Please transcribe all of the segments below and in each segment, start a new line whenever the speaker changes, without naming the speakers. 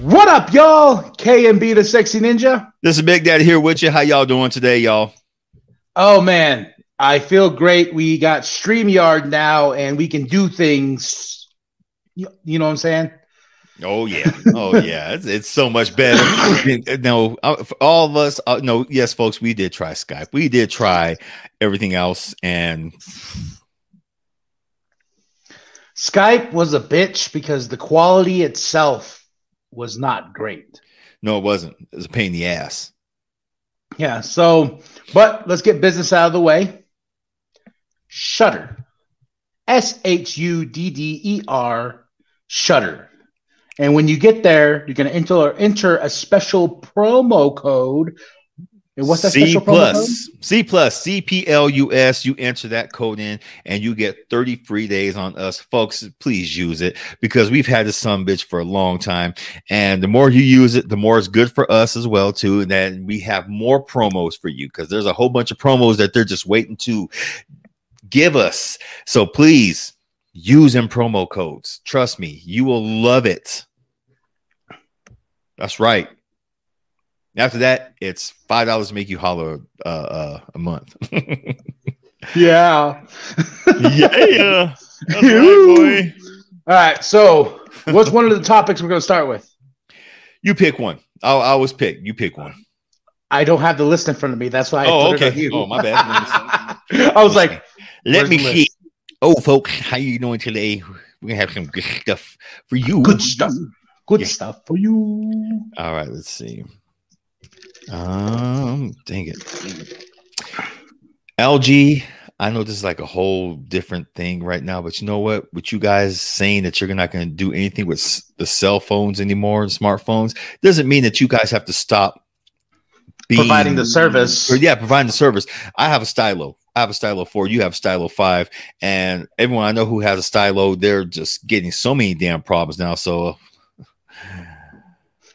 What up, y'all? K and B the Sexy Ninja.
This is Big Daddy here with you. How y'all doing today, y'all?
Oh man, I feel great. We got StreamYard now and we can do things. You, you know what I'm saying?
Oh yeah, oh yeah. It's, it's so much better. no, all of us. Uh, no, yes, folks, we did try Skype. We did try everything else, and
Skype was a bitch because the quality itself was not great.
no, it wasn't. It was a pain in the ass.
Yeah, so but let's get business out of the way. Shudder. S H U D D E R Shudder. And when you get there, you're gonna enter enter a special promo code. And what's that
C
special promo code?
plus, C plus, C P L U S. You enter that code in, and you get thirty free days on us, folks. Please use it because we've had this some bitch for a long time, and the more you use it, the more it's good for us as well too. And then we have more promos for you because there's a whole bunch of promos that they're just waiting to give us. So please use them promo codes. Trust me, you will love it. That's right. After that, it's five dollars to make you holler uh, uh, a month.
Yeah.
yeah, that's
right, All right. So, what's one of the topics we're going to start with?
You pick one. I'll, I always pick. You pick one.
I don't have the list in front of me. That's why I
Oh,
put it on
okay.
you.
Oh, my bad.
I was like,
Let me see. Oh, folks, how you doing today? We're gonna have some good stuff for you.
good stuff. Good
Yeah.
stuff for you.
All right, let's see. Um, dang it. LG, I know this is like a whole different thing right now, but you know what? With you guys saying that you're not going to do anything with the cell phones anymore, and smartphones, doesn't mean that you guys have to stop being,
Providing the service.
or, yeah, providing the service. I have a stylo. I have a stylo four. You have a stylo five, and everyone I know who has a stylo, they're just getting so many damn problems now. So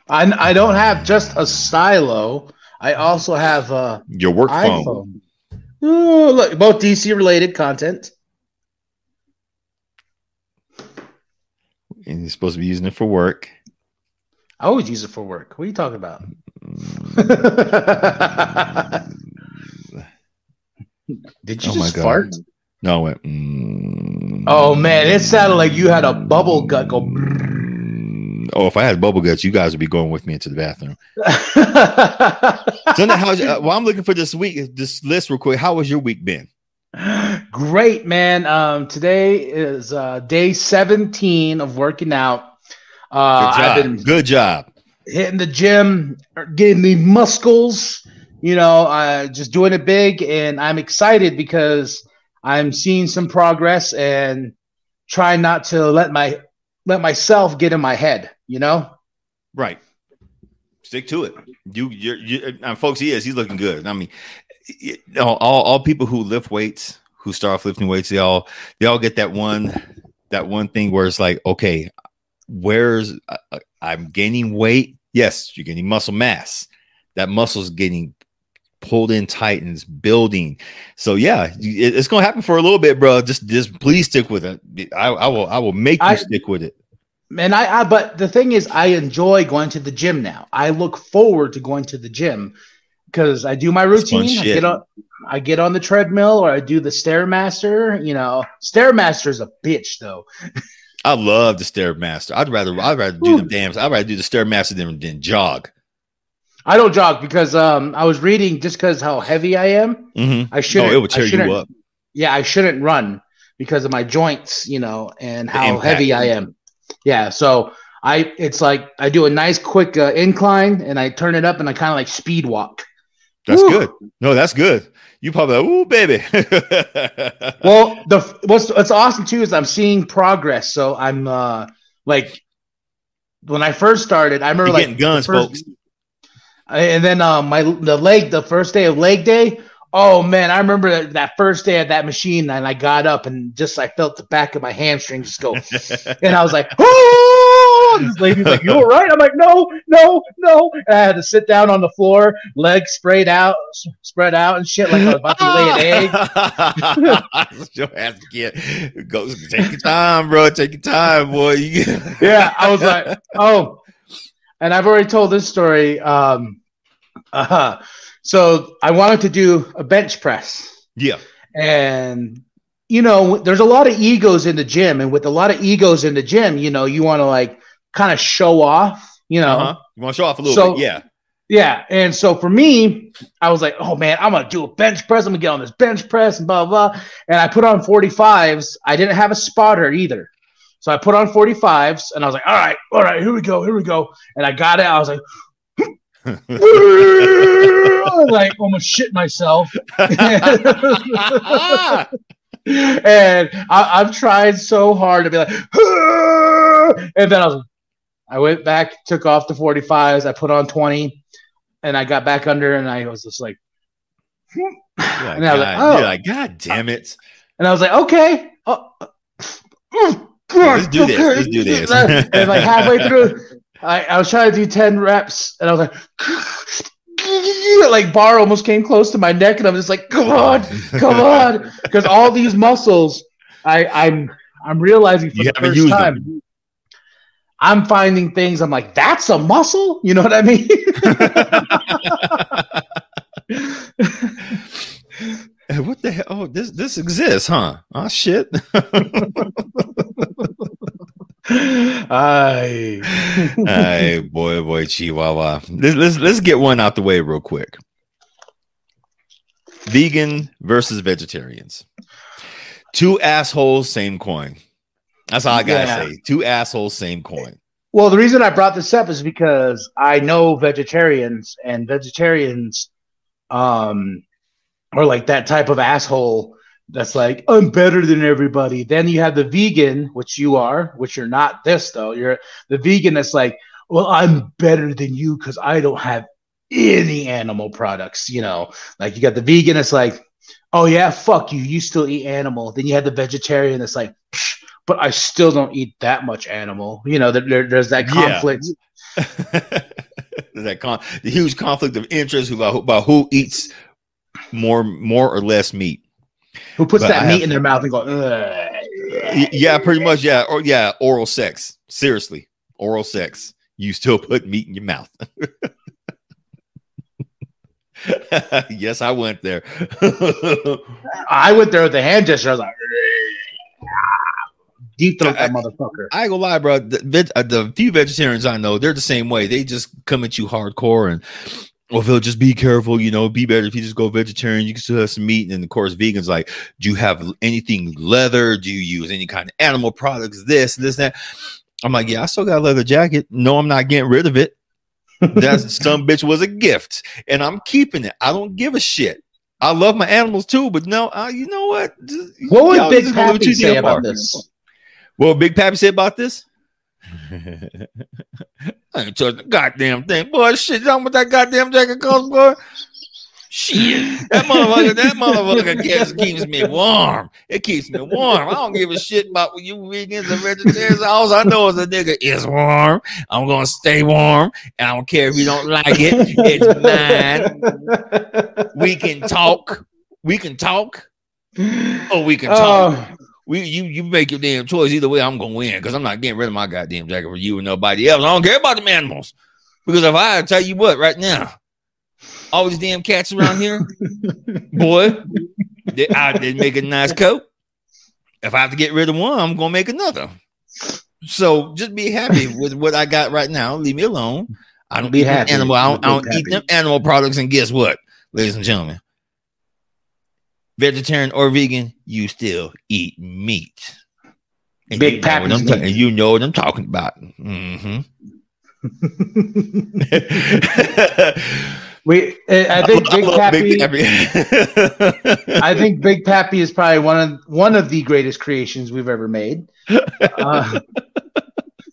I, I don't have just a silo. I also have a
your work phone.
iPhone. Ooh, look, both DC related content.
and you're supposed to be using it for work.
I always use it for work. What are you talking about? Did you
Oh
just fart?
No, it went. mm,
Oh man, it sounded like you had a bubble gut go.
Oh, if I had bubble guts, you guys would be going with me into the bathroom. So now, how's, uh, well, I'm looking for this week, this list real quick. How was your week been?
Great, man. Um, today is uh, day 17 of working out. Uh,
Good job.
I've been
Good job.
hitting the gym, getting the muscles, you know, uh, just doing it big. And I'm excited because I'm seeing some progress and trying not to let my let myself get in my head, you know?
Right. Stick to it. You, you're, you, and folks, he is. He's looking good. I mean, all, all people who lift weights, who start off lifting weights, they all, they all get that one, that one thing where it's like, okay, where's uh, I'm gaining weight? Yes, you're gaining muscle mass. That muscle's getting pulled in tight and it's building. So yeah, it- it's gonna happen for a little bit, bro. Just, just please stick with it. I, I will, I will make you
I-
stick with it.
And I, I, but the thing is, I enjoy going to the gym now. I look forward to going to the gym because I do my routine. I get on, I get on the treadmill or I do the stairmaster. You know, stairmaster is a bitch though.
I love the stairmaster. I'd rather, I'd rather do the damn. I'd rather do the stairmaster than, than jog.
I don't jog because um, I was reading just because how heavy I am.
Mm-hmm.
I shouldn't.
Oh, it would tear you up.
Yeah, I shouldn't run because of my joints, you know, and
The
how
impact.
heavy I am. Yeah, so I it's like I do a nice quick uh, incline and I turn it up and I kind of like speed walk.
That's
Woo.
good. No, that's good. You probably like, ooh, baby.
Well, the what's what's awesome too is I'm seeing progress. So I'm uh like when I first started, I remember
You're
like
guns,
first-
folks.
And then um my the leg the first day of leg day. Oh man, I remember that, that first day at that machine, and I got up and just I felt the back of my hamstring just go, and I was like, "Oh!" This lady's like, "You all right?" I'm like, "No, no, no." And I had to sit down on the floor, legs sprayed out, spread out, and shit, like I was about to lay an egg.
Your ass get go take your time, bro. Take your time, boy. You
yeah, I was like, oh, and I've already told this story. Um, uh, so I wanted to do a bench press,
yeah,
and you know, there's a lot of egos in the gym, and with a lot of egos in the gym, you know, you want to like kind of show off, you know.
uh-huh. You want to show off a little
So-
bit? Yeah.
Yeah, and so for me, I was like, "Oh man, I'm gonna do a bench press. I'm gonna get on this bench press and blah blah." blah. And I put on 45s. I didn't have a spotter either, so I put on 45s, and I was like, "All right, all right, here we go, here we go." And I got it. I was like, like almost shit myself. and I, I've tried so hard to be like, and then I was, I went back, took off the 45s, I put on 20, and I got back under, and I was just like,
like,
And I was like,
God, oh. you're
oh.
like, God damn it.
and I was like, okay, oh, oh,
Let's do this, let's do this.
and like halfway through, I, I was trying to do 10 reps, and I was like, like bar almost came close to my neck, and I'm just like, come on, come on, because all these muscles, I, I'm I'm realizing for
You
the first time,
them.
I'm finding things. I'm like, that's a muscle. You know what I mean?
What the hell? Oh, this this exists, huh? Oh shit.
I
hey, boy, boy, Chihuahua. Let's, let's let's get one out the way real quick. Vegan versus vegetarians. Two assholes, same coin. That's all I gotta
Yeah.
say. Two assholes, same coin.
Well, the reason I brought this up is because I know vegetarians, and vegetarians um, are like that type of asshole that's like, I'm better than everybody. Then you have the vegan, which you are, which you're not this though. You're the vegan that's like, well, I'm better than you because I don't have any animal products, you know. Like you got the vegan that's like, oh yeah, fuck you, you still eat animal. Then you have the vegetarian that's like, "Psh, but I still don't eat that much animal. You know, there, there- there's that
Yeah.
conflict.
that con- the huge conflict of interest about, about who eats more more or less meat.
Who puts
But
that
I
meat
have-
in their mouth and go, "Ugh."
Yeah, pretty much. Yeah, or yeah, oral sex. Seriously, oral sex. You still put meat in your mouth. yes, I went there.
I went there with the hand gesture. I was like, deep throat that
I-
motherfucker.
I ain't gonna lie, bro. The, veg- uh, the few vegetarians I know, they're the same way. They just come at you hardcore and, well, Phil, just be careful. You know, be better if you just go vegetarian. You can still have some meat. And of course, vegans like, do you have anything leather? Do you use any kind of animal products? This, this, that. I'm like, yeah, I still got a leather jacket. No, I'm not getting rid of it. That some bitch was a gift, and I'm keeping it. I don't give a shit. I love my animals too, but no, uh, you know what? Just-
What would Big
just go a little
Pappy
too
say about this?
What would Big Pappy say about this? I ain't touching the goddamn thing, boy. Shit, you know what that goddamn jacket cost, boy? Shit, that motherfucker, that motherfucker keeps, keeps me warm. It keeps me warm. I don't give a shit about you vegans and vegetarians. All I know is a nigga is warm. I'm gonna stay warm, and I don't care if you don't like it. It's mine. We can talk. We can talk. Oh, we can talk.
Oh,
We you you make your damn choice. Either way, I'm gonna win because I'm not getting rid of my goddamn jacket for you and nobody else. I don't care about them animals. Because if I tell you what, right now, all these damn cats around here, boy, they, I did make a nice coat. If I have to get rid of one, I'm gonna make another. So just be happy with what I got right now. Leave me alone. I don't
Be
eat
happy
animal. I don't, I don't eat them animal products. And guess what, ladies and gentlemen, vegetarian or vegan, you still eat meat. And
Big
you know, what I'm ta- and you know what I'm talking about. Mm-hmm.
We, I think
I
Big
love
Pappy.
Pappy.
I think Big Pappy is probably one of one of the greatest creations we've ever made. Uh,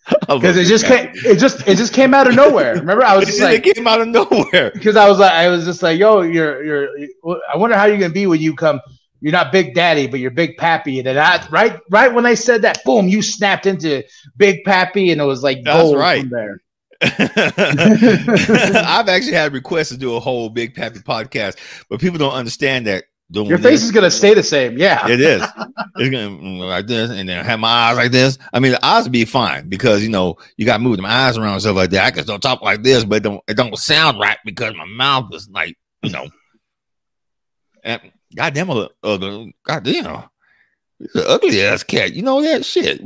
because it just came, it just it just came out of nowhere. Remember, I was just like,
it came out of nowhere.
because I was like, I was just like, yo, you're you're. I wonder how you're gonna be when you come. You're not Big Daddy, but you're Big Pappy. And then I, right, right when I said that, boom, you snapped into Big Pappy, and it was like
That's
gold
right.
from there.
I've actually had requests to do a whole Big Pappy podcast, but people don't understand that. Doing
Your
this-
face is gonna stay the same, yeah.
It is. It's gonna mm, like this, and then have my eyes like this. I mean, the eyes be fine because you know you got to move my eyes around and stuff like that. I can still talk like this, but it don't it don't sound right because my mouth is like you know. And goddamn, uh, uh, goddamn, ugly ass cat. You know that shit.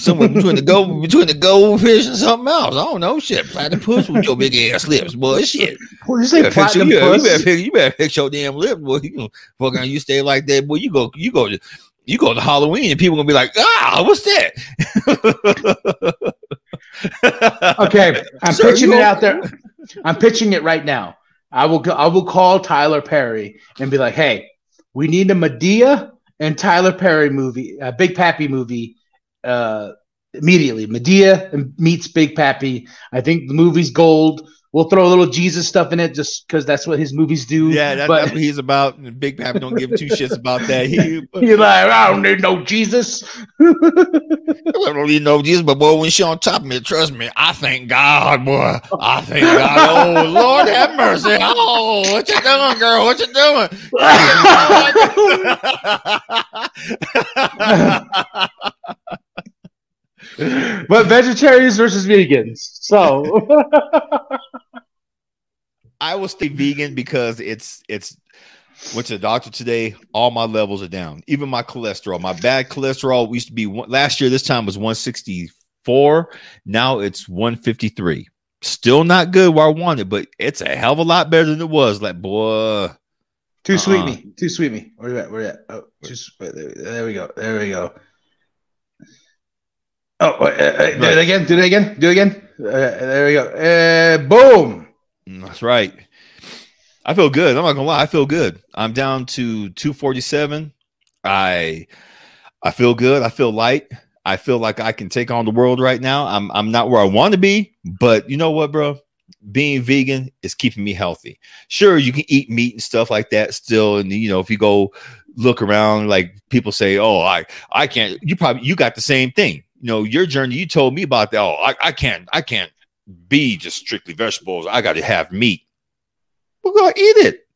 Somewhere between the gold between the goldfish and something else. I don't know shit. Platypus with your big ass lips, boy. Shit.
What you say,
better, fix your, you, better, you, better fix, you better fix your damn lip, boy. You gonna fucking you stay like that, boy. You go, you go, to, you go to Halloween, and people gonna be like, ah, what's that?
Okay, I'm
Sir,
pitching it out there. I'm pitching it right now. I will go, I will call Tyler Perry and be like, "Hey, we need a Madea and Tyler Perry movie, a Big Pappy movie, uh, immediately. Madea meets Big Pappy. I think the movie's gold. We'll throw a little Jesus stuff in it just because that's what his movies do.
Yeah, that,
but
that's what he's about. And Big Pappy don't give two shits about that. He,
you're like, I don't need no Jesus.
I don't really know Jesus, but boy, when she on top of me, trust me, I thank God, boy. I thank God. Oh Lord, have mercy. Oh, what you doing, girl? What you doing?
but vegetarians versus vegans. So
I will stay vegan because it's it's went to the doctor today. All my levels are down. Even my cholesterol. My bad cholesterol used to be one, last year. This time was 164. Now it's 153. Still not good where I wanted, but it's a hell of a lot better than it was. Like boy,
Too sweet
Uh-uh.
me. Too sweet me. Where you at? Where you at? Oh, just wait, there, we go. There we go. Oh, wait, uh, uh, do it again. Do it again. Do it again. Uh, there we go. Uh, boom.
Mm, that's right. I feel good. I'm not gonna lie. I feel good. I'm down to 247. I I feel good. I feel light. I feel like I can take on the world right now. I'm I'm not where I want to be, but you know what, bro? Being vegan is keeping me healthy. Sure, you can eat meat and stuff like that still, and you know if you go look around, like people say, "Oh, I I can't." You probably you got the same thing. You know, your journey. You told me about that. Oh, I, I can't I can't be just strictly vegetables. I got to have meat. We're gonna eat it.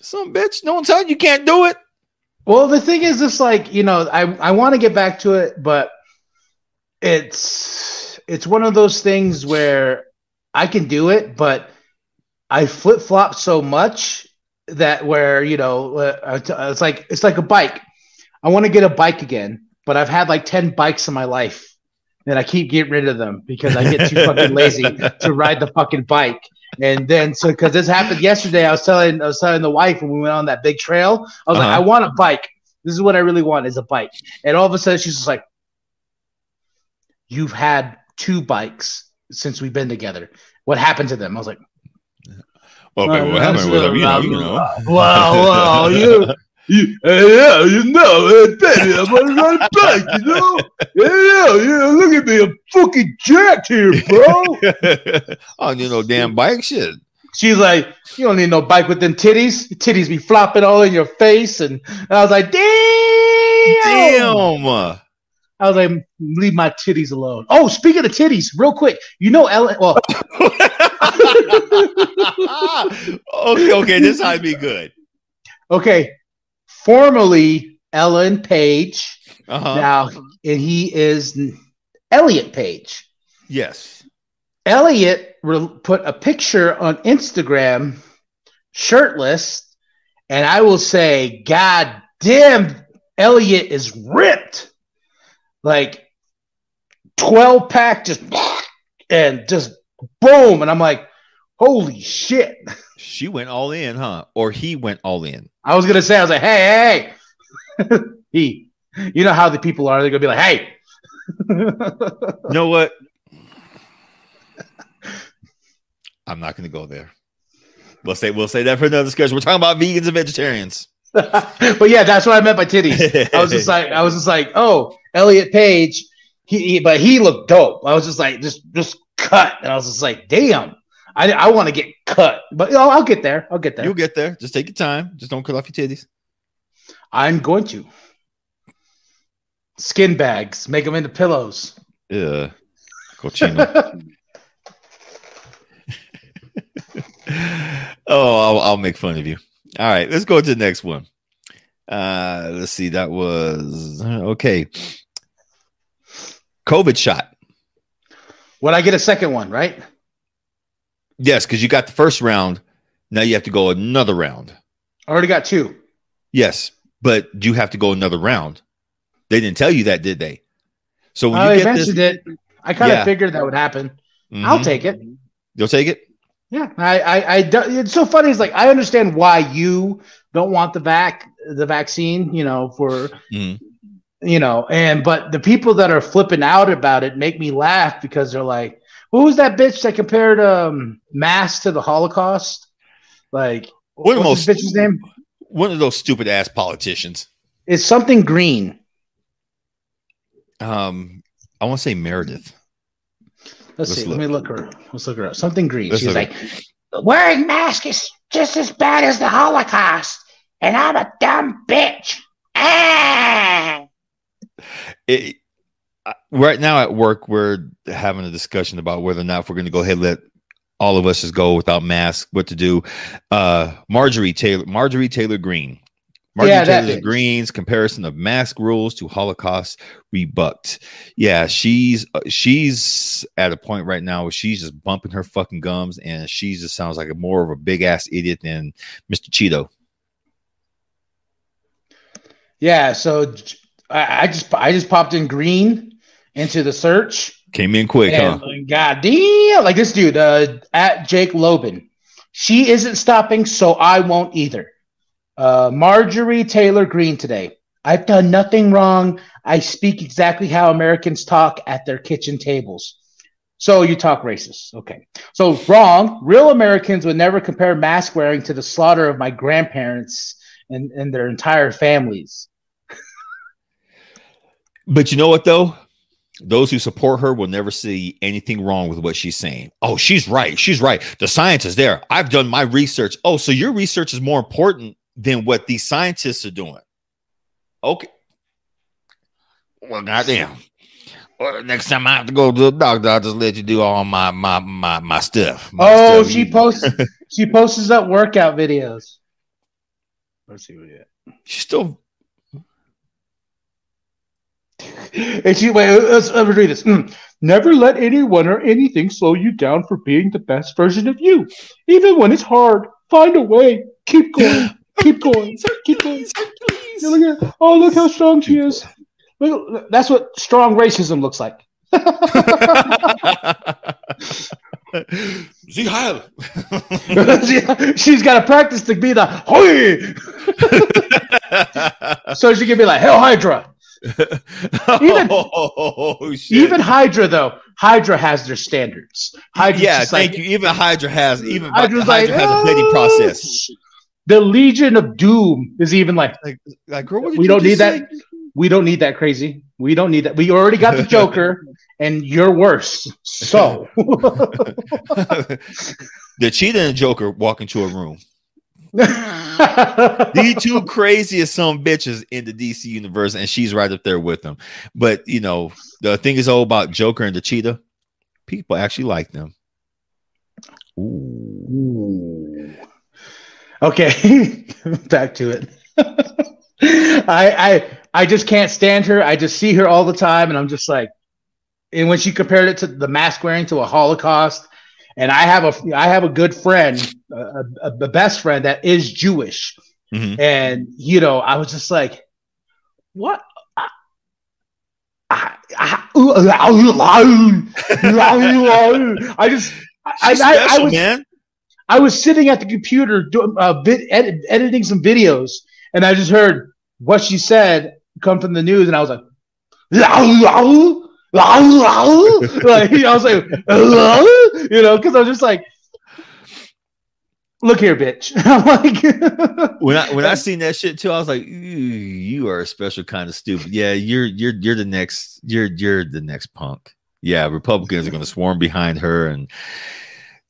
Some bitch. No one telling you can't do it.
Well, the thing is, it's like you know, I I want to get back to it, but it's it's one of those things where I can do it, but I flip flop so much that where you know uh, it's like it's like a bike. I want to get a bike again, but I've had like ten bikes in my life, and I keep getting rid of them because I get too fucking lazy to ride the fucking bike. And then so because this happened yesterday, I was telling I was telling the wife when we went on that big trail, I was like,
Uh-huh.
I want a bike. This is what I really want is a bike. And all of a sudden she's just like, You've had two bikes since we've been together. What happened to them? I was like,
Well, baby, what happened with them? You know, you know.
Wow, wow, you, you, uh, yeah, you know, uh, baby, I'm on a bike, you know, yeah, yeah, look at me, I'm fucking jacked here, bro.
oh, you know, damn bike shit.
She's like, you don't need no bike with them titties. Your titties be flopping all in your face, and I was like, damn.
Damn.
I was like, leave my titties alone. Oh, speaking of titties, real quick, you know, Ellen. Well,
okay, okay, this might be good.
okay, formerly Ellen Page.
Uh-huh.
Now, and he is Elliot Page.
Yes.
Elliot re- put a picture on Instagram, shirtless, and I will say, God damn, Elliot is ripped, like twelve pack, just and just boom, and I'm like, holy shit!
She went all in, huh? Or he went all in.
I was gonna say, I was like, hey, hey, he, you know how the people are? They're gonna be like, hey.
You know what? I'm not going to go there. We'll say we'll say that for another discussion. We're talking about vegans and vegetarians.
but yeah, that's what I meant by titties. I was just like, I was just like, oh, Elliot Page. He, he- but he looked dope. I was just like, just just cut, and I was just like, damn, I, I want to get cut, but oh, I'll get there. I'll get there.
You'll get there. Just take your time. Just don't cut off your titties.
I'm going to skin bags, make them into pillows.
Yeah. Cochino. oh, I'll, I'll make fun of you. All right, let's go to the next one. Uh, let's see. That was okay. COVID shot.
When I get a second one, right?
Yes, because you got the first round. Now you have to go another round.
I already got two.
Yes, but you have to go another round. They didn't tell you that, did they? So when
I
you get this,
it. I kind of
Yeah.
figured that would happen. I'll
Mhm.
take it.
You'll take it.
Yeah, I, I, I, do- it's so funny. It's like I understand why you don't want the vac, the vaccine. You know, for
Mhm.
you know, and but the people that are flipping out about it make me laugh because they're like, "Who was that bitch that compared um mass to the Holocaust?" Like,
One of the
what's
most-
bitch's name?
One of those stupid ass politicians.
It's something green.
Um, I want to say Meredith.
Let's,
Let's
see.
look.
Let me look her. Let's look her up. Something green.
Let's
She's like, wearing mask is just as bad as the Holocaust, and I'm a dumb bitch. Ah!
it, right now at work we're having a discussion about whether or not if we're going to go ahead and let all of us just go without masks what to do. Uh marjorie taylor marjorie taylor Greene marjorie
Yeah,
taylor Greene's comparison of mask rules to holocaust rebucked yeah she's uh, she's at a point right now where she's just bumping her fucking gums and she just sounds like a more of a big ass idiot than mr cheeto.
Yeah, so I just I just popped in Greene into the search,
came in quick
and
huh
god damn, like this dude uh, at Jake Lobin, she isn't stopping, so I won't either. Uh, Marjorie Taylor Greene today. I've done nothing wrong. I speak exactly how Americans talk at their kitchen tables. So you talk racist. Okay. So wrong. Real Americans would never compare mask wearing to the slaughter of my grandparents and, and their entire families.
But you know what though? Those who support her will never see anything wrong with what she's saying. Oh, she's right. She's right. The science is there. I've done my research. Oh, so your research is more important than what these scientists are doing. Okay. Well, goddamn. Well, next time I have to go to the doctor, I'll just let you do all my my my my stuff. My
Oh,
stuff.
she posts she posts up workout videos. Let's see what you
She's still
And she wait, let's, let's read this. Mm. Never let anyone or anything slow you down for being the best version of you. Even when it's hard, find a way. Keep going. Keep going. Keep going. Yeah, look at, oh, look how strong she is. Look, that's what strong racism looks like.
See how
She- She's got to practice to be the hoy, so she can be like Hail Hydra. Even-
oh.
Even Hydra, though, Hydra has their standards. Hydra's
yeah, thank
like,
you. Even Hydra has even
Hydra's
Hydra
like,
has a bidding
"Oh,
process.
The Legion of Doom is even like,
Like, like, girl,
we don't need
just
that. We don't need that crazy. We don't need that. We already got the Joker, and you're worse. So,
the cheetah and Joker walk into a room. The two craziest some bitches in the DC universe, and she's right up there with them. But you know, the thing is all about Joker and the cheetah. People actually like them. Ooh.
okay, back to it. I I I just can't stand her. I just see her all the time, and I'm just like, and when she compared it to the mask wearing to a Holocaust, and I have a I have a good friend, a best friend that is Jewish,
Mhm.
and you know, I was just like, what? I, I, I, I just I,
She's
I, I was
man.
I was sitting at the computer doing uh, vid- edit, editing some videos, and I just heard what she said come from the news, and I was like, like I was like, you know, because I was just like, look here, bitch. I'm like,
when I when I seen that shit too, I was like, you are a special kind of stupid. Yeah, you're you're you're the next you're you're the next punk. Yeah, Republicans are gonna swarm behind her and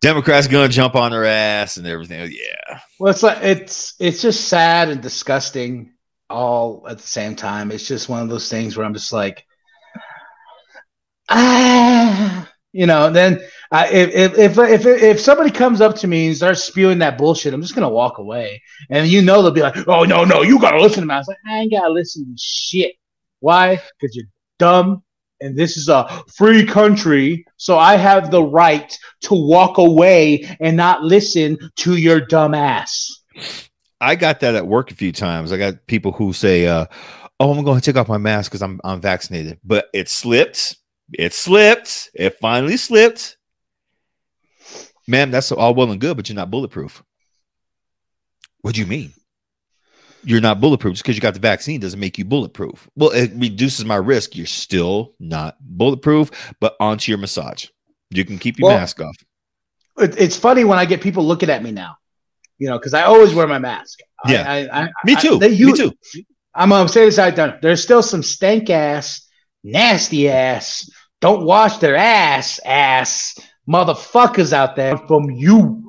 Democrats gonna jump on her ass and everything. Oh, yeah.
well, it's like it's it's just sad and disgusting all at the same time. It's just one of those things where I'm just like, ah, you know. Then uh, if, if if if if somebody comes up to me and starts spewing that bullshit, I'm just gonna walk away. And you know they'll be like, "Oh no, no, you gotta listen to me." I was like, "I ain't gotta listen to shit." Why? Because you're dumb, and this is a free country, so I have the right to walk away and not listen to your dumb ass.
I got that at work a few times. I got people who say, uh, "Oh, I'm going to take off my mask because I'm I'm vaccinated," but it slipped. It slipped. It finally slipped. Ma'am, that's all well and good, but you're not bulletproof. What do you mean? You're not bulletproof just because you got the vaccine doesn't make you bulletproof. Well, it reduces my risk. You're still not bulletproof, but onto your massage. You can keep your
Well,
mask off.
It's funny when I get people looking at me now, you know, because I always wear my mask.
Yeah.
I, I,
Me
I-
too.
they
Me too.
I'm gonna say this out there. There's still some stank ass, nasty ass, don't wash their ass ass motherfuckers out there from you.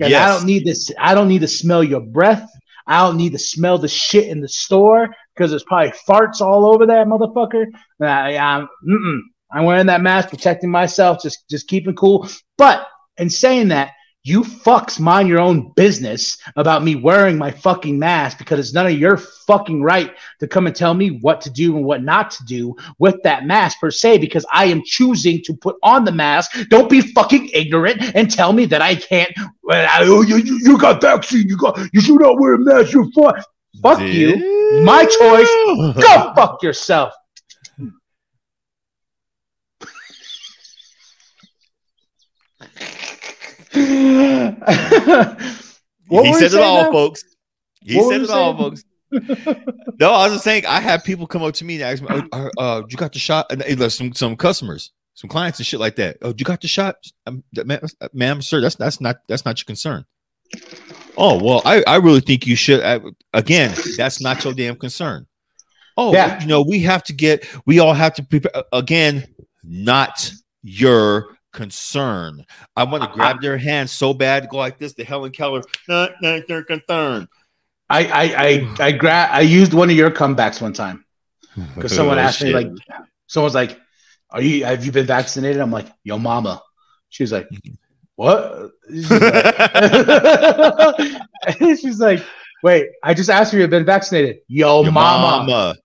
And I don't need this. I don't need to smell your breath. I don't need to smell the shit in the store because there's probably farts all over that motherfucker. And I, I'm. I'm wearing that mask, protecting myself, just just keeping cool. But in saying that, you fucks mind your own business about me wearing my fucking mask because it's none of your fucking right to come and tell me what to do and what not to do with that mask per se because I am choosing to put on the mask. Don't be fucking ignorant and tell me that I can't. Oh, you, you, you got vaccine. You got. You should not wear a mask. You're fine. Fuck you. My choice. Go fuck yourself.
He said it all,
now?
folks. He
What
said it all, folks. no, I was just saying I have people come up to me and ask me, oh, uh, uh, "You got the shot?" And uh, some some customers, some clients and shit like that. Oh, you got the shot, um, ma'am, ma'am, sir? That's that's not that's not your concern. Oh well, I I really think you should. I, again, that's not your damn concern. Oh,
Yeah.
you know we have to get. We all have to prepare. Again, not your concern. I want to grab their hand so bad, go like this to Helen Keller. Not, not their concern.
I I I I, gra- I used one of your comebacks one time because someone
Oh,
asked me like, someone's like, "Are you? Have you been vaccinated?" I'm like, "Yo, mama." She's like, "What?" She's like, She's like, "Wait, I just asked you if you've been vaccinated." Yo,
Your
mama.
mama.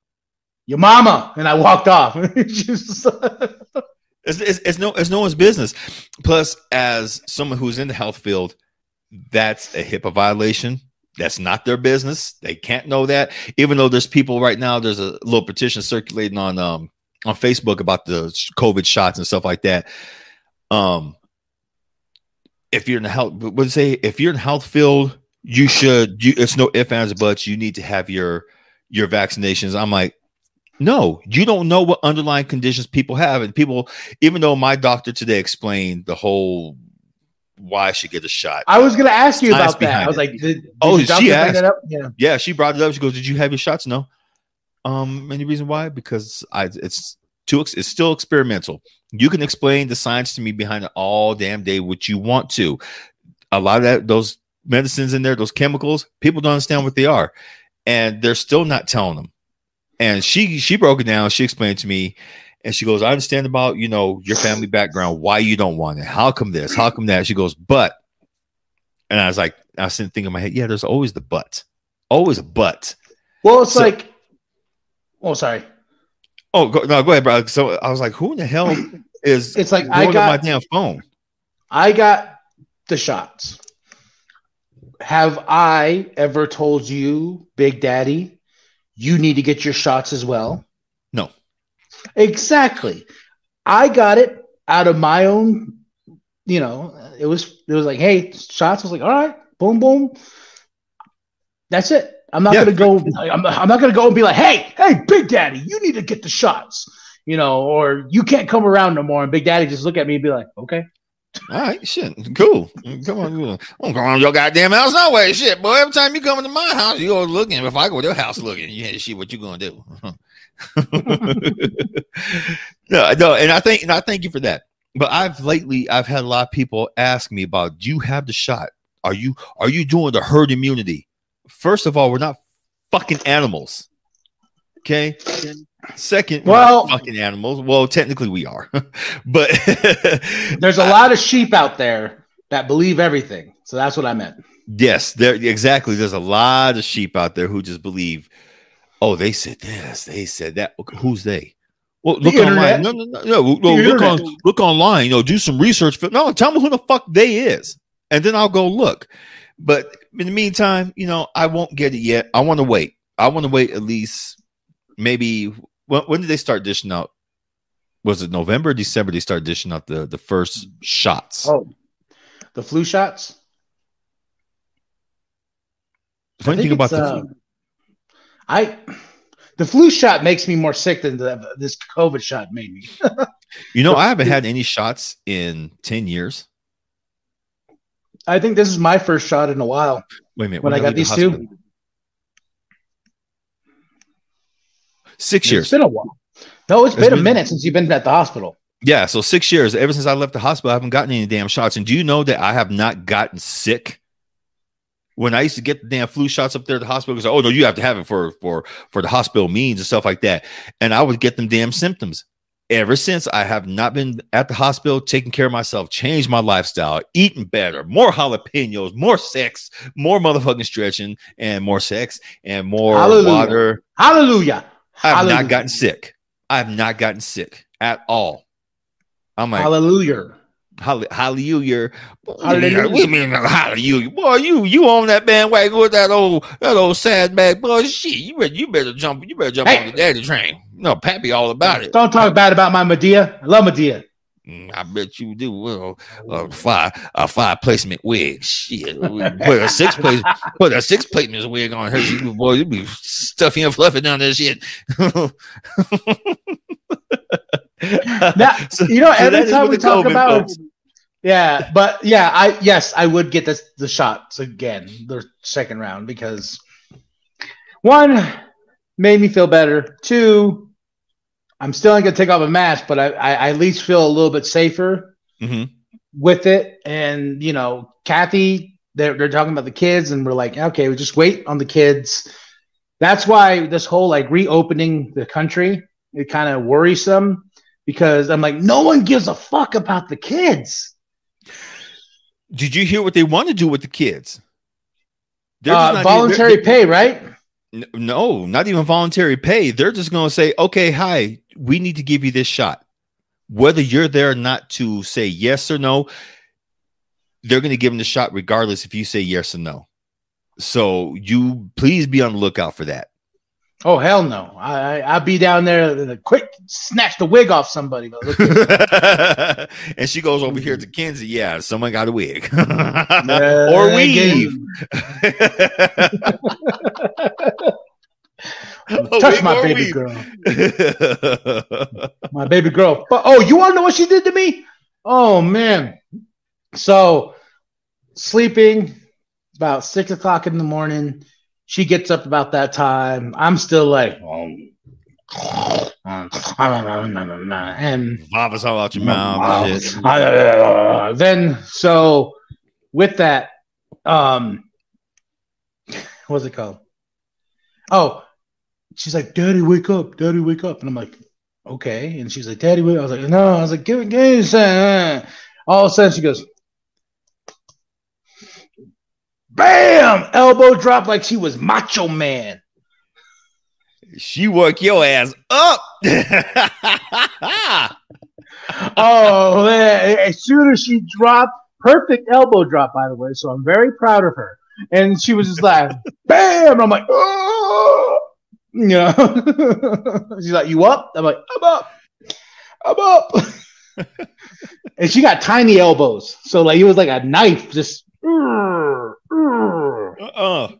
Your mama, and I walked off. She's just-
It's, it's, it's no it's no one's business. Plus, as someone who's in the health field, that's a HIPAA violation. That's not their business. They can't know that. Even though there's people right now, there's a little petition circulating on um on Facebook about the COVID shots and stuff like that. Um, if you're in the health, would say if you're in health field, you should. You, it's no ifs ands buts. You need to have your your vaccinations. I'm like, no, you don't know what underlying conditions people have, and people. Even though my doctor today explained the whole why I should get a shot.
I was gonna ask you about that. I was
it.
like, did, did
Oh, she asked.
that up? Yeah.
Yeah, she brought it up. She goes, "Did you have your shots?" No. Um, any reason why? Because I it's too it's still experimental. You can explain the science to me behind it all damn day, what you want to. A lot of that, those medicines in there, those chemicals, people don't understand what they are, and they're still not telling them. And she she broke it down. She explained to me, and she goes, "I understand about you know your family background, why you don't want it, how come this, how come that." She goes, "But," and I was like, I was thinking in my head, yeah, there's always the but, always a but.
Well, it's
So-
like, oh, sorry.
Oh, go, no, go ahead, bro. So I was like, who in the hell is
It's like I got
my damn phone?
I got the shots. Have I ever told you, Big Daddy, you need to get your shots as well?
No.
Exactly. I got it out of my own, you know, it was it was like, hey, shots. I was like, all right, boom, boom. That's it. I'm not
Yeah.
gonna go. I'm, I'm not gonna go and be like, hey, hey, Big Daddy, you need to get the shots, you know, or you can't come around no more. And Big Daddy just look at me and be like, okay.
All right, shit, cool. Come on, I'm gonna go on your goddamn house no way. Shit, boy. Every time you come into my house, you go looking. If I go to your house looking, you ain't shit. What you gonna do? no, no, and I think and I thank you for that. But I've lately I've had a lot of people ask me about do you have the shot? Are you are you doing the herd immunity? First of all, we're not fucking animals. Okay. Second,
Well-
fucking animals. Well, technically we are, but
There's a lot of sheep out there that believe everything. So that's what I meant.
Yes, there exactly. There's a lot of sheep out there who just believe, oh, they said this, they said that. Who's they? Well,
The
look online. No, no, no, no. Well, look
internet.
on look online. You know, do some research. No, tell me who the fuck they is, and then I'll go look. But in the meantime, you know, I won't get it yet. I want to wait. I want to wait at least maybe. When, when did they start dishing out? Was it November, or December? They started dishing out the the first shots.
Oh, the flu shots.
the funny
I
thing about the
uh, I the flu shot makes me more sick than the, this COVID shot made me.
You know, I haven't had any shots in 10 years.
I think this is my first shot in a while.
Wait a minute.
When I
did
got these
the
two?
hospital? Six
It's
years.
been a while. No, it's
It's
been a minute since you've been at the hospital.
Yeah. So six years. Ever since I left the hospital, I haven't gotten any damn shots. And do you know that I have not gotten sick? When I used to get the damn flu shots up there at the hospital, because oh no, you have to have it for for for the hospital means and stuff like that. And I would get them damn symptoms. Ever since I have not been at the hospital, taking care of myself, changed my lifestyle, eating better, more jalapenos, more sex, more motherfucking stretching, and more sex and more
Hallelujah.
water.
Hallelujah.
I have
Hallelujah.
not gotten sick. I have not gotten sick at all. I'm like,
Hallelujah.
Hall- hallelujah.
Hallelujah.
You mean, hallelujah? Boy, you you on that bandwagon with that old that old sad bag. Boy, shit, you better you better jump you better jump
Hey.
on the daddy train. No, Pappy all about it.
Don't talk bad about my Madea. I love Madea.
Mm, I bet you do. Well, a five a five placement wig. Shit, put a six place put a six placement wig on her. You, boy, you be stuffing and fluffy down that shit.
Now,
So-
you know, every
is
time we talk about,
folks.
yeah, but yeah, I yes, I would get this the shots again, the second round because one made me feel better. Two, I'm still not gonna take off a mask, but I, I, I at least feel a little bit safer
Mhm.
with it. And you know, Kathy, they're they're talking about the kids, and we're like, okay, we just wait on the kids. That's why this whole like reopening the country it kind of worrisome because I'm like, no one gives a fuck about the kids.
Did you hear what they want to do with the kids?
Uh, voluntary
they're-
pay, right?
No, not even voluntary pay. They're just going to say, okay, hi, we need to give you this shot. Whether you're there or not to say yes or no, they're going to give them the shot regardless if you say yes or no. So you please be on the lookout for that.
Oh hell no! I, I I'll be down there and quick snatch the wig off somebody. But look
and she goes over here to Kenzie. Yeah, someone got a wig
Uh,
or weave.
Touch my baby
weave.
girl, my baby girl. But oh, you want to know what she did to me? Oh man! So sleeping about six o'clock in the morning. She gets up about that time. I'm still like, um, and
Vomits all out your mouth.
Uh, then so with that, um, what's it called? Oh, she's like, "Daddy, wake up! Daddy, wake up!" And I'm like, "Okay." And she's like, "Daddy, wake." I was like, "No." I was like, "Give it, give a. All of a sudden, she goes, "Bam!" Elbow drop like she was Macho Man.
She woke your ass up.
oh man! As soon as she dropped, perfect elbow drop, by the way. So I'm very proud of her. And she was just like, "Bam!" I'm like, "Oh!" You know, she's like, "You up?" I'm like, "I'm up. I'm up." and she got tiny elbows, so like it was like a knife, just.
Uh-uh.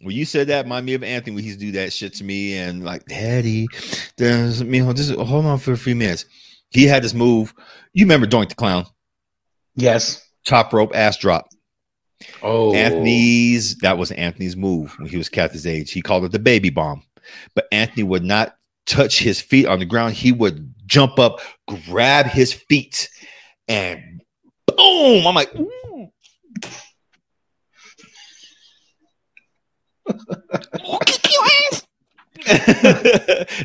When you said that, remind me of Anthony when he's do that shit to me and like, Daddy, there's me. Just hold on for a few minutes. He had this move. You remember Doink the Clown?
Yes.
Top rope ass drop.
Oh,
Anthony's that was Anthony's move when he was Kathy's age. He called it the baby bomb. But Anthony would not touch his feet on the ground. He would jump up, grab his feet, and boom. I'm like, ooh. I'll kick your ass.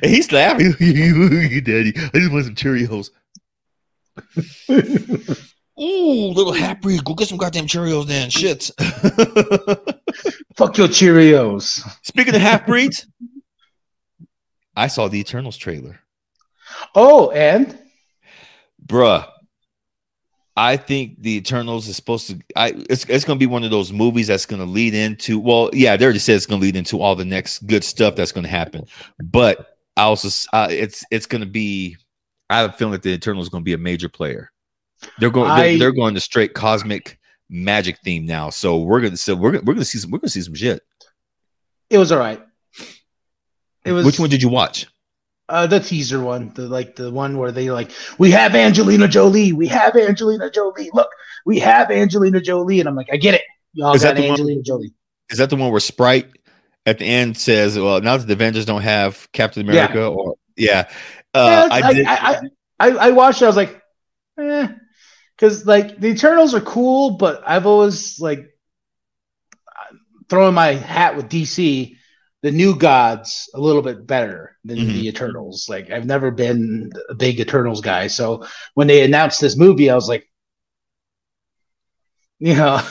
and he's laughing. you Daddy, I just want some Cheerios. Ooh, little half breed, go get some goddamn Cheerios then. Shit.
Fuck your Cheerios.
Speaking of half breeds, I saw the Eternals trailer.
Oh, and
Bruh. I think the Eternals is supposed to. I it's it's gonna be one of those movies that's gonna lead into. Well, yeah, they already said it's gonna lead into all the next good stuff that's gonna happen. But I also uh, it's it's gonna be. I have a feeling that the Eternals is gonna be a major player. They're going.
I-
They're, they're going to straight cosmic magic theme now. So we're gonna. So we're gonna, we're gonna see some. We're gonna see some shit.
it was all right. It was
Which one did you watch?
Uh, the teaser one, the like the one where they like, we have Angelina Jolie, we have Angelina Jolie. Look, we have Angelina Jolie, and I'm like, I get it. Y'all
Is that
got
the one-
Angelina Jolie.
Is that the one where Sprite at the end says, "Well, now that the Avengers don't have Captain
Yeah.
America," or yeah,
Yeah,
uh,
I,
I did.
I, I, I, watched it. I was like, eh, because like the Eternals are cool, but I've always like throwing my hat with DC. The new gods a little bit better than
Mhm.
the Eternals. Like I've never been a big Eternals guy, so when they announced this movie, I was like, you know,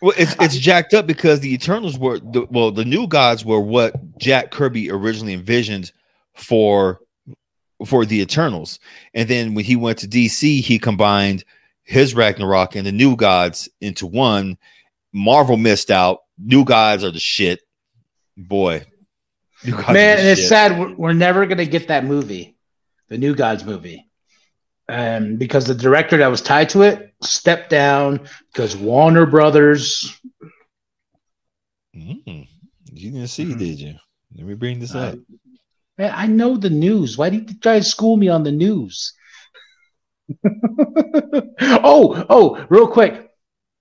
Well, it's it's jacked up because the Eternals were the, well, the new gods were what Jack Kirby originally envisioned for for the Eternals, and then when he went to DC, he combined his Ragnarok and the new gods into one. Marvel missed out. New gods are the shit, boy. New gods
man, it's
shit.
sad we're, we're never gonna get that movie, the New Gods movie, um, because the director that was tied to it stepped down because Warner Brothers.
Mm. You didn't see,
Mhm.
did you? Let me bring this
Uh,
up.
Man, I know the news. Why did you try to school me on the news? oh, oh, real quick.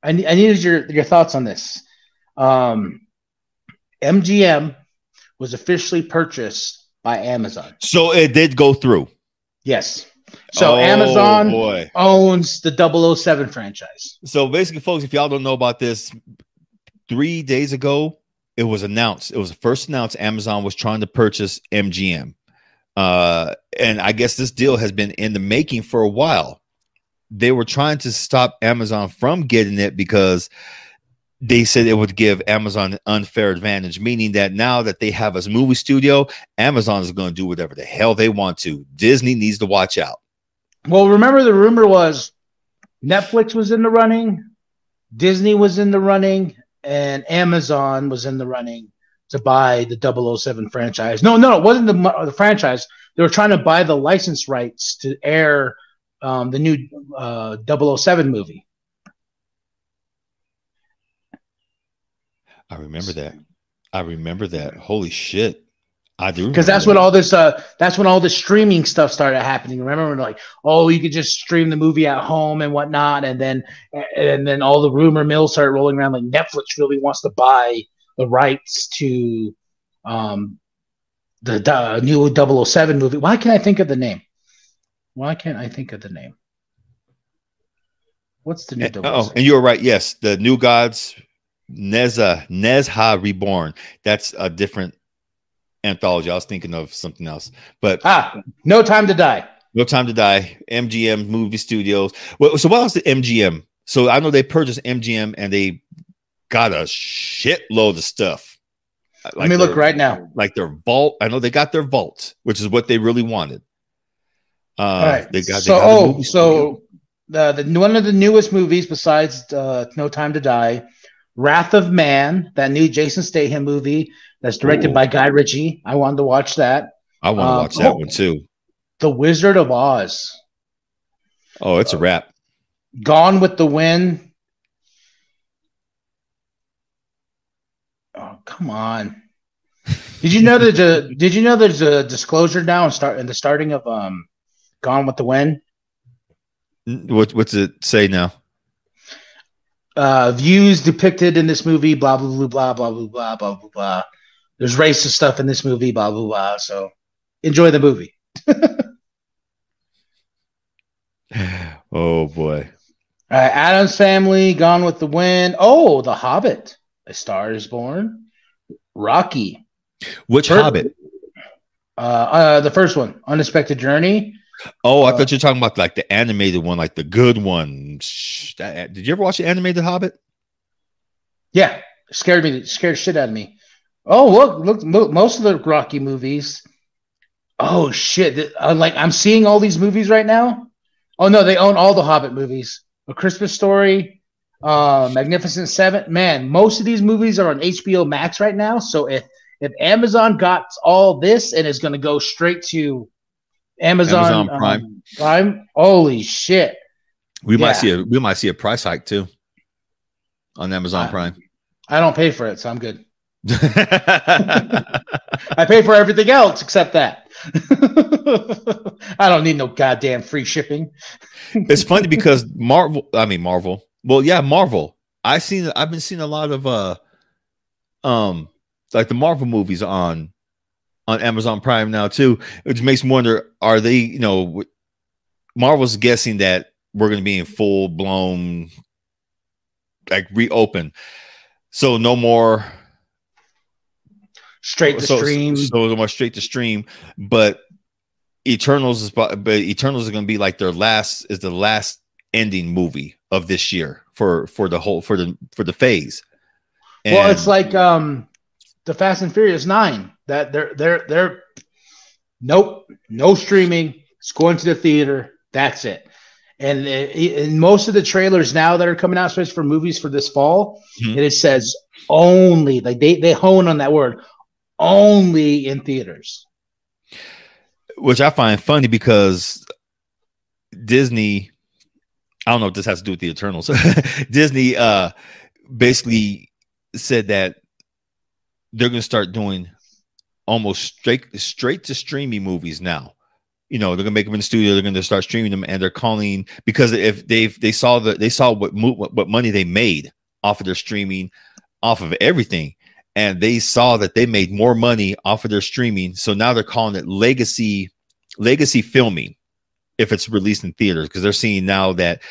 I, I needed your, your thoughts on this. Um, MGM was officially purchased by Amazon.
So it did go through.
Yes. So
Oh,
Amazon
boy.
owns the 007 franchise.
So basically, folks, if y'all don't know about this, three days ago, it was announced. It was the first announced Amazon was trying to purchase MGM. Uh, and I guess this deal has been in the making for a while. They were trying to stop Amazon from getting it because they said it would give Amazon an unfair advantage, meaning that now that they have a movie studio, Amazon is going to do whatever the hell they want to. Disney needs to watch out.
Well, remember the rumor was Netflix was in the running, Disney was in the running, and Amazon was in the running to buy the 007 franchise. No, no, it wasn't the, the franchise. They were trying to buy the license rights to air um, the new uh, 007 movie.
I remember that. I remember that. Holy shit. I do.
Because that's when all this uh that's when all the streaming stuff started happening. Remember when like, oh, you could just stream the movie at home and whatnot, and then and then all the rumor mills started rolling around like Netflix really wants to buy the rights to um the, the new 007 movie. Why can't I think of the name? Why can't I think of the name? What's the new
And- oh, and you were right. Yes, the New Gods, Neza, Nezha Reborn. That's a different anthology. I was thinking of something else, but
ah, No Time to Die.
No Time to Die, MGM Movie Studios. Well, so what else did MGM? So I know they purchased MGM and they got a shitload of stuff.
Let me look right now.
Like their vault. I know they got their vault, which is what they really wanted. Uh,
All right.
They got. They
so,
got
oh, so the, the one of the newest movies besides uh, No Time to Die, Wrath of Man, that new Jason Statham movie that's directed
Ooh.
by Guy Ritchie. I wanted to watch that.
I want to
uh,
watch that
oh.
one too.
The Wizard of Oz,
Oh, it's a wrap.
Gone with the Wind. Oh, come on. Did you know there's a Did you know there's a disclosure now in start in the starting of um, Gone with the Wind?
What, what's it say now?
Uh, views depicted in this movie, blah blah blah blah blah blah blah blah blah blah. There's racist stuff in this movie, blah blah blah. So enjoy the movie.
Oh boy.
All right, Addams Family, Gone with the Wind. Oh, The Hobbit, A Star Is Born, Rocky,
Which Hobbit?
uh, uh, the first one, Unexpected Journey.
Oh, I
uh,
thought you were talking about like the animated one, like the good one. Did you ever watch the animated Hobbit?
Yeah, scared me, scared shit out of me. Oh, look, look, mo- most of the Rocky movies. Oh shit! th- uh, like I'm seeing all these movies right now. Oh no, they own all the Hobbit movies. A Christmas Story, uh, Magnificent Seven. Man, most of these movies are on HBO Max right now. So if if Amazon got all this and is going to go straight to Amazon,
Amazon
um,
Prime.
Prime, holy shit!
We might see a we might see a price hike too on Amazon
Uh,
Prime.
I don't pay for it, so I'm good. I pay for everything else except that. I don't need no goddamn free shipping.
It's funny because Marvel, I mean Marvel. Well, yeah, Marvel. I seen I've been seeing a lot of uh um like the Marvel movies on on Amazon Prime now too, which makes me wonder are they, you know, Marvel's guessing that we're going to be in full blown like reopen. So no more
Straight to
so,
stream.
So no more straight to stream, but Eternals is but but Eternals is going to be like their last is the last ending movie of this year for for the whole for the for the phase.
well, it's like um the Fast and Furious Nine. That they're they're they're nope, no streaming. It's going to the theater. That's it. And uh, in most of the trailers now that are coming out, especially for movies for this fall,
Mhm.
it says only like they they hone on that word only in theaters.
which I find funny because Disney, I don't know if this has to do with the Eternals. Disney uh basically said that they're going to start doing almost straight straight to streaming movies now. You know, they're going to make them in the studio. They're going to start streaming them, and they're calling because if they they saw the they saw what what money they made off of their streaming, off of everything, and they saw that they made more money off of their streaming. So now they're calling it legacy legacy filming if it's released in theaters because they're seeing now that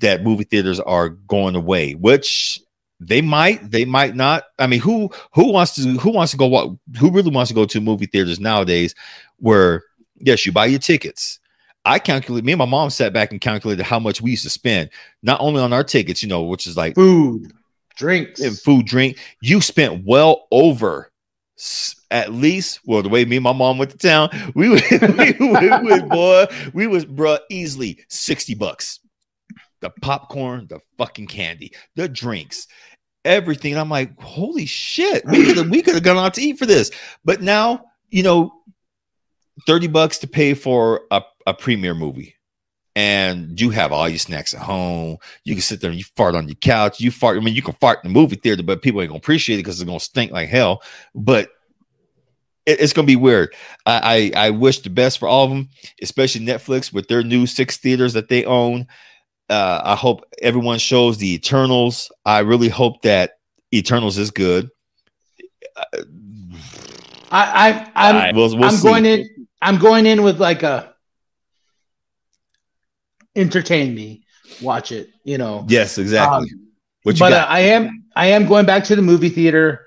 that movie theaters are going away, which they might, they might not. I mean, who who wants to who wants to go what who really wants to go to movie theaters nowadays where yes, you buy your tickets. I calculate me and my mom sat back and calculated how much we used to spend, not only on our tickets, you know, which is like
Food, drinks,
and food, drink. You spent well over at least, well, the way me and my mom went to town, we would, we would, boy, we was, bruh, easily 60 bucks. The popcorn, the fucking candy, the drinks, everything. And I'm like, holy shit, we could have we could have gone out to eat for this. But now, you know, 30 bucks to pay for a, a premiere movie. And you have all your snacks at home. You can sit there and you fart on your couch. You fart. I mean, you can fart in the movie theater, but people ain't gonna appreciate it because it's gonna stink like hell. But it- it's gonna be weird. I, I I wish the best for all of them, especially Netflix with their new six theaters that they own. Uh, I hope everyone shows the Eternals. I really hope that Eternals is good.
I, I, I'm,
I- we'll- we'll
I'm going in. I'm going in with like a entertain me, watch it. You know.
Yes, exactly.
Um, but uh, I am I am going back to the movie theater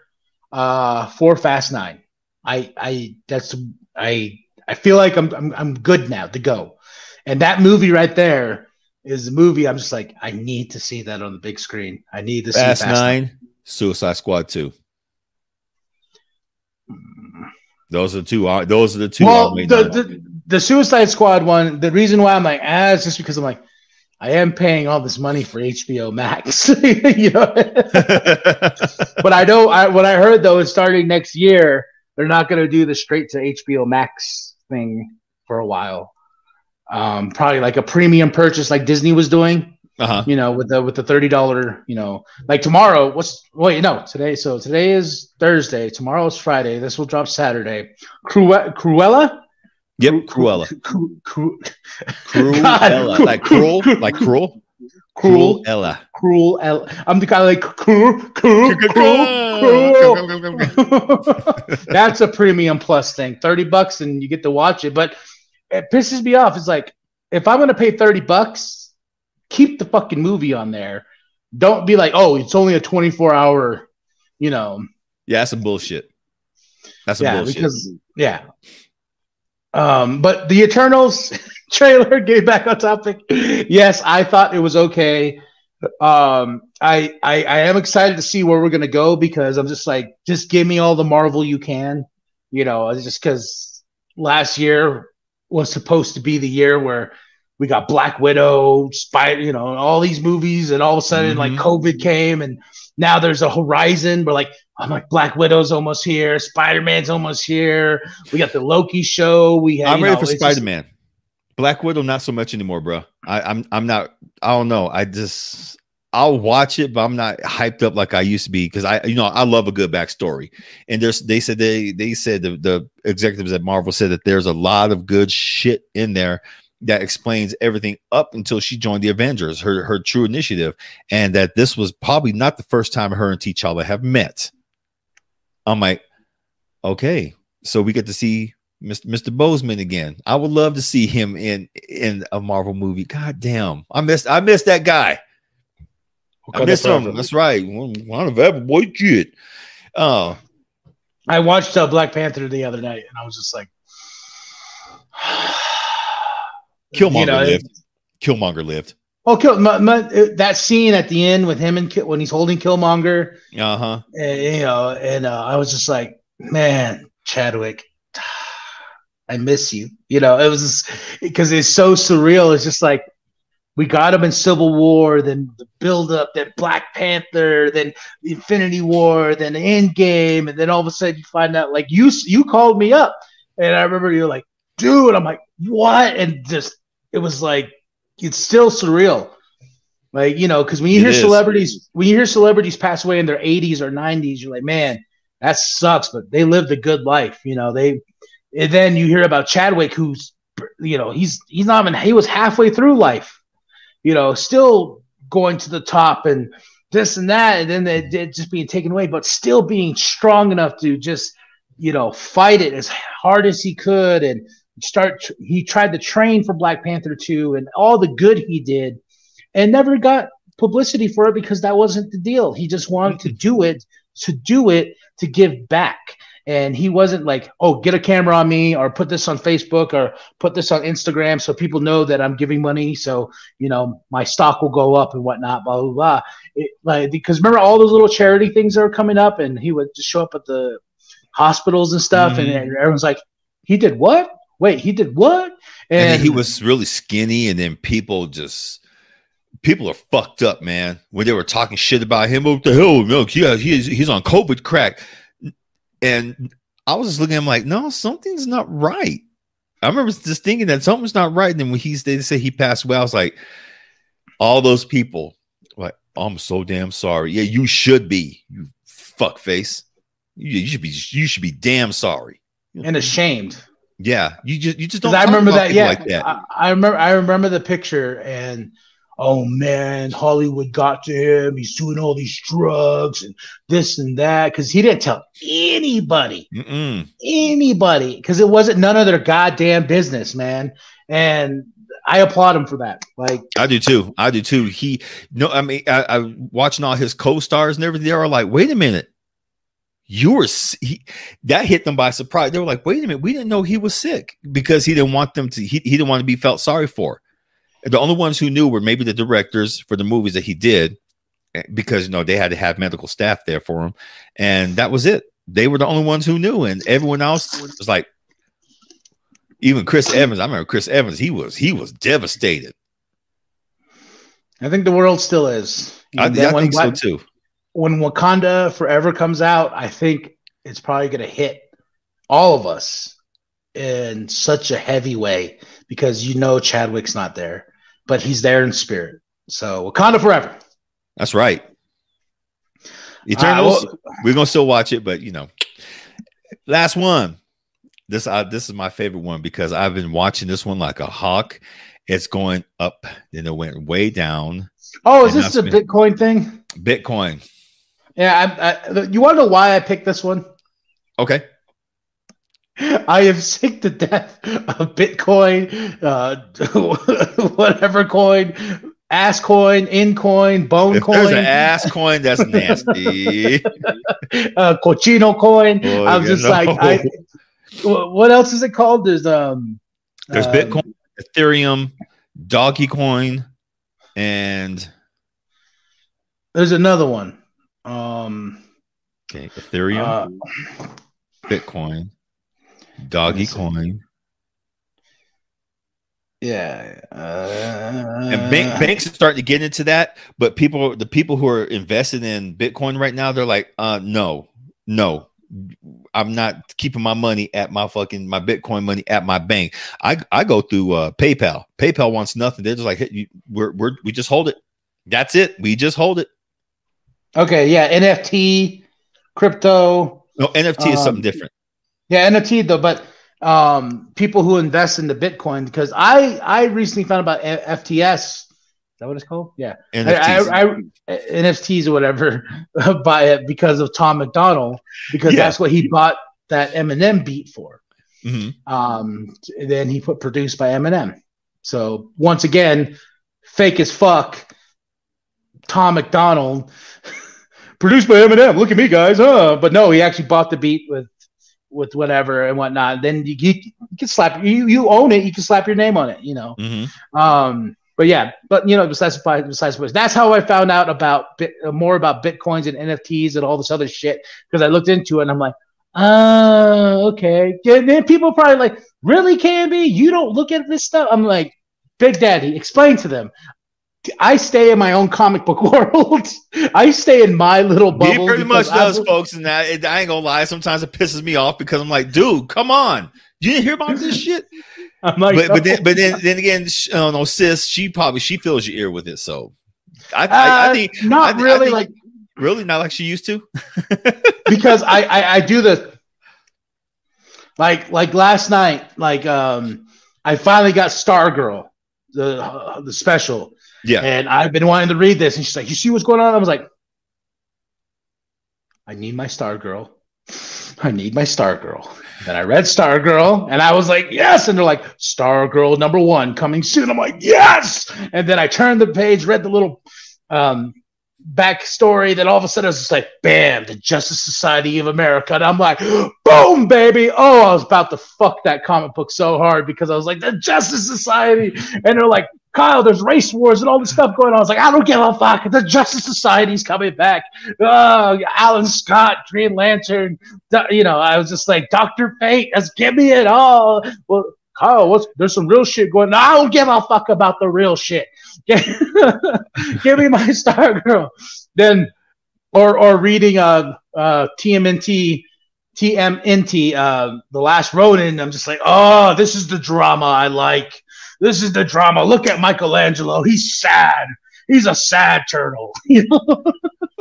uh, for Fast Nine. I I that's I I feel like I'm I'm I'm good now to go, and that movie right there is a movie I'm just like I need to see that on the big screen. I need to
Fast,
see Fast
Nine, Suicide Squad Two. Those are the two. uh, Those are the two.
Well, the, the the Suicide Squad one. The reason why I'm like ah, is just because I'm like I am paying all this money for HBO Max, you know. but I know I, what I heard though is starting next year they're not going to do the straight to HBO Max thing for a while. Um, probably like a premium purchase like Disney was doing,
uh-huh.
you know, with the with the thirty dollar, you know, like tomorrow. What's wait no today? So today is Thursday. Tomorrow is Friday. This will drop Saturday. Cruella, Cruella,
Yep, Cruella.
Cru- Cru-
Cruella, like cruel, like cruel,
Cruel,
Cruella.
cruel. El- I'm the guy like cruel, cruel, cruel, cruel. That's a premium plus thing. Thirty bucks and you get to watch it. But it pisses me off. It's like if I'm gonna pay thirty bucks, keep the fucking movie on there. Don't be like, oh, it's only a 24 hour, you know.
Yeah, that's some bullshit. That's some
yeah,
bullshit.
because yeah. Um, but the Eternals trailer, getting back on topic. Yes, I thought it was okay. Um, I, I I am excited to see where we're gonna go because I'm just like, just give me all the Marvel you can, you know, just because last year was supposed to be the year where we got Black Widow, Spider, you know, all these movies, and all of a sudden, like
Mhm.
COVID came, and now there's a horizon. We're like, I'm like, Black Widow's almost here, Spider Man's almost here. We got the Loki show. We have,
I'm ready
know,
for Spider Man. Black Widow, not so much anymore, bro. I, I'm I'm not. I don't know. I just I'll watch it, but I'm not hyped up like I used to be because I you know I love a good backstory. And there's they said they they said the, the executives at Marvel said that there's a lot of good shit in there that explains everything up until she joined the Avengers, her her true initiative, and that this was probably not the first time her and T'Challa have met. I'm like, okay, so we get to see Mr. Mr. Boseman again. I would love to see him in in a Marvel movie. God damn, I missed I missed that guy. I
Wakanda
missed
Forever.
him. That's right. One one of every boy shit. Oh,
I watched uh, Black Panther the other night, and I was just like,
Killmonger
You know,
lived. Killmonger lived.
Oh, Kill, my, my, uh, that scene at the end with him and Ki- when he's holding Killmonger,
Uh huh.
and, you know, and uh, I was just like, man, Chadwick, I miss you. You know, it was because it's so surreal. It's just like we got him in Civil War, then the build up, then Black Panther, then Infinity War, then the End Game, and then all of a sudden you find out like you you called me up, and I remember you're like, dude, I'm like, what? And just it was like it's still surreal. Like, you know, because when you
It
hear
is.
celebrities, when you hear celebrities pass away in their 80s or 90s, you're like, man, that sucks, but they lived a good life. You know, they, and then you hear about Chadwick, who's, you know, he's, he's not even, he was halfway through life, you know, still going to the top and this and that. And then they did just being taken away, but still being strong enough to just, you know, fight it as hard as he could and start, he tried to train for Black Panther 2 and all the good he did and never got publicity for it because that wasn't the deal. He just wanted to do it to do it to give back. And he wasn't like, oh, get a camera on me or put this on Facebook or put this on Instagram so people know that I'm giving money. So, you know, my stock will go up and whatnot, blah, blah, blah. It, like, because remember all those little charity things that are coming up and he would just show up at the hospitals and stuff.
Mhm.
And everyone's like, he did what? Wait, he did what?
And, then he was really skinny, and then people just people are fucked up, man. When they were talking shit about him, what the hell? No, yeah, he's he's on COVID crack. And I was just looking at him like, no, something's not right. I remember just thinking that something's not right. And then when he's they say he passed away, I was like, all those people, like, I'm so damn sorry. Yeah, you should be, you fuck face. You, you should be you should be damn sorry.
and ashamed.
Yeah, you just you just don't.
I remember that. Yeah,
like that.
I, I remember. I remember the picture, and oh man, Hollywood got to him. He's doing all these drugs and this and that because he didn't tell anybody,
Mm-mm.
anybody, because it wasn't none of their goddamn business, man. And I applaud him for that. Like,
I do too. I do too. He no, I mean, I, I watching all his co-stars and everything. They were like, "Wait a minute, you were he, that hit them by surprise." They were like, "Wait a minute, we didn't know he was sick because he didn't want them to. He, he didn't want to be felt sorry for." The only ones who knew were maybe the directors for the movies that he did, eh, because you know they had to have medical staff there for him, and that was it. They were the only ones who knew, and everyone else was like, even Chris Evans. I remember Chris Evans. He was he was devastated.
I think the world still is.
I, I think so
Black-
too.
when Wakanda Forever comes out, I think it's probably going to hit all of us in such a heavy way because you know Chadwick's not there, but he's there in spirit. So Wakanda Forever.
That's right. Eternals,
Uh, well-
we're gonna still watch it, but you know, last one. This uh, this is my favorite one because I've been watching this one like a hawk, It's going up, then it went way down.
Oh, is this the Bitcoin thing?
Bitcoin.
Yeah, I, I, you want to know why I picked this one?
Okay.
I am sick to death of Bitcoin, uh, whatever coin, ass coin, in coin, bone
If there's
coin,
an ass coin, that's nasty.
uh, cochino coin. I'm just
know.
like, I, what else is it called? There's um,
There's
um,
Bitcoin, Ethereum, Doggy Coin, and
There's another one. Um,
okay, Ethereum,
uh,
Bitcoin, Doggy
Let me see.
Coin,
yeah, uh,
and bank, banks are starting to get into that. But people, the people who are invested in Bitcoin right now, they're like, uh, no, no. I'm not keeping my money at my fucking my Bitcoin money at my bank. I I go through uh, PayPal. PayPal wants nothing. They're just like, hey, you, we're we're we just hold it. That's it. We just hold it.
Okay, yeah, NFT, crypto.
No, NFT is
Um,
something different.
Yeah, NFT though, but um, people who invest in the Bitcoin because I I recently found about FTS. Is that what it's called? Yeah,
NFTs.
I, I, NFTs or whatever by it because of Tom MacDonald because
Yeah.
that's what he bought that Eminem beat for.
Mhm.
Um, then he put produced by Eminem. So once again, fake as fuck. Tom MacDonald produced by Eminem. Look at me, guys, huh? But no, he actually bought the beat with with whatever and whatnot. Then you, you, can slap you you own it. You can slap your name on it. You know.
Mhm.
Um, but yeah, but you know, besides besides which, that's how I found out about bit, more about bitcoins and NFTs and all this other shit because I looked into it and I'm like, oh, okay. Yeah, then people probably like, really, KB, you don't look at this stuff. I'm like, Big Daddy, explain to them. I stay in my own comic book world. I stay in my little bubble.
He pretty much does,
I-
folks. And that, I ain't gonna lie. Sometimes it pisses me off because I'm like, dude, come on. You didn't hear about this shit.
I'm like,
but but then
"No."
but then then again, sh- uh, no, sis, she probably she fills your ear with it. So I I, I
Uh,
think
not
I I
really
think-
like
really not like she used to.
because I, I I do the like like last night like um I finally got Stargirl the uh, the special
Yeah,
and I've been wanting to read this. And she's like you see what's going on? I was like I need my Stargirl I need my Stargirl then I read Stargirl and I was like yes. And they're like Stargirl number one coming soon. I'm like yes. And then I turned the page read the little um backstory. That all of a sudden I was just like bam the justice society of america. And i'm like boom baby. Oh i was about to fuck that comic book so hard because i was like the justice society. And they're like kyle there's race wars and all this stuff going on. I was like i don't give a fuck. The justice society's coming back. Oh alan scott green lantern you know i was just like dr fate let's give me it all. Well Kyle, what's there's some real shit going on. I don't give a fuck about the real shit. give me my star girl. Then or or reading uh uh tmnt tmnt uh the last ronin i'm just like oh this is the drama i like this is the drama look at michelangelo he's sad he's a sad turtle you know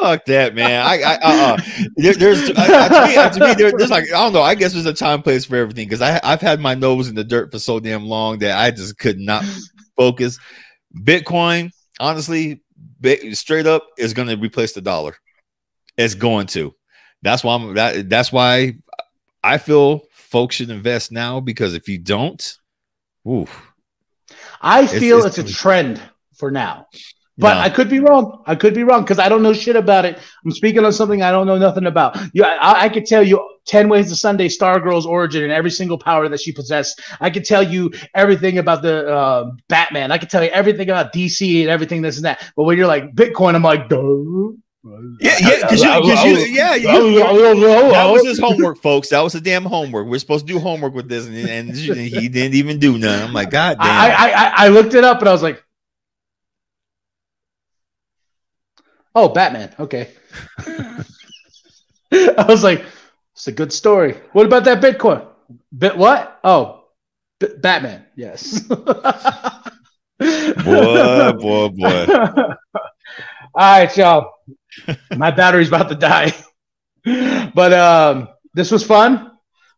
fuck that, man. I I uh, uh there, there's I, to me, to me there, there's like I don't know. I guess there's a time place for everything because I've had my nose in the dirt for so damn long that I just could not focus. Bitcoin, honestly, straight up is going to replace the dollar. It's going to. That's why I'm that. That's why I feel folks should invest now because if you don't, ooh,
i feel
it's-
it's, a trend for now but
no.
I could be wrong. I could be wrong because I don't know shit about it. I'm speaking on something I don't know nothing about. You, I, I could tell you ten ways to Sunday Stargirl's origin and every single power that she possessed. I could tell you everything about the uh, Batman. I could tell you everything about DC and everything this and that. But when you're like Bitcoin, I'm like, duh.
Yeah, yeah, because you, because you, yeah, you, that was his homework, folks. That was the damn homework. We're supposed to do homework with this, and, and he didn't even do none. I'm like, God damn.
I, I, I, I looked it up and I was like, oh, Batman. Okay. I was like, it's a good story. What about that Bitcoin? Bit what? Oh, B- Batman. Yes.
boy, boy, boy.
All right, y'all. My battery's about to die. but um, this was fun.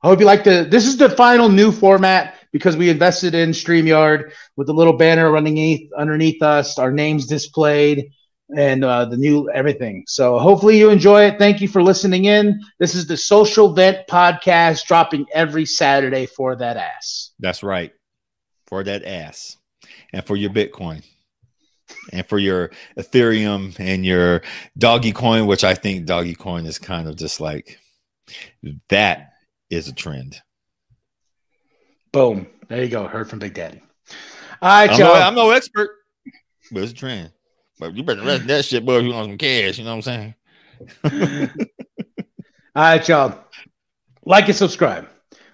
I hope you like the. This is the final new format because we invested in StreamYard with the little banner running underneath, underneath us, our names displayed, and uh, the new everything. So hopefully you enjoy it. Thank you for listening in. This is the Social Vent Podcast dropping every Saturday for that ass.
That's right. For that ass and for your Bitcoin and for your Ethereum and your doggy coin, which I think doggy coin is kind of just like that is a trend.
Boom. There you go. Heard from Big Daddy. All right,
I'm
y'all.
no, I'm no expert, but it's a trend. But you better rest that shit, boy, if you want some cash. You know what I'm saying?
All right, y'all. Like and subscribe.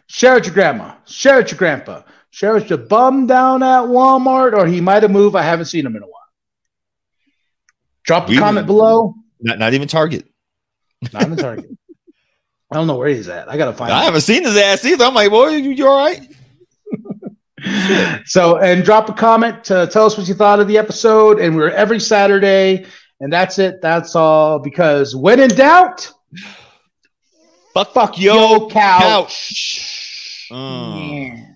Share it your grandma. Share it your grandpa. Share it with your bum down at Walmart, or he might have moved. I haven't seen him in a while. Drop a
We-
comment below.
Not, not even Target.
Not in the Target. I don't know where he's at. I gotta find
I
him.
haven't seen his ass either. I'm like, boy, you, you all right?
So, and drop a comment to tell us what you thought of the episode. And we're every Saturday. And that's it. That's all. Because when in doubt,
Fuck,
fuck
yo
your couch.
couch. Mm.
Yeah.